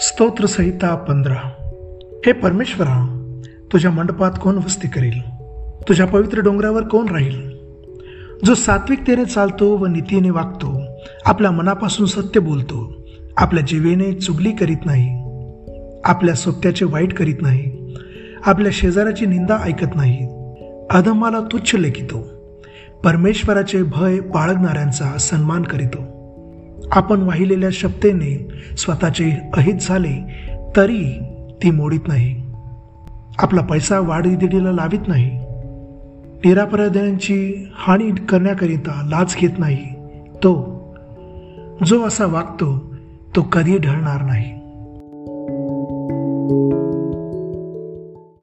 स्तोत्रसहिता पंधरा हे परमेश्वरा तुझ्या मंडपात कोण वस्ती करील तुझ्या पवित्र डोंगरावर कोण राहील जो सात्विकतेने चालतो व नीतीने वागतो आपल्या मनापासून सत्य बोलतो आपल्या जीवेने चुगली करीत नाही आपल्या सोबत्याचे वाईट करीत नाही आपल्या शेजाऱ्याची निंदा ऐकत नाही अधमाला तुच्छ लेखितो परमेश्वराचे भय बाळगणाऱ्यांचा सन्मान करीतो आपण वाहिलेल्या शब्देने स्वतःचे अहित झाले तरी ती मोडीत नाही. आपला पैसा वाढदिडीला लावित नाही. निरापराध्यांची हानी करण्याकरिता लाच घेत नाही. तो जो असा वागतो तो कधी ढळणार नाही.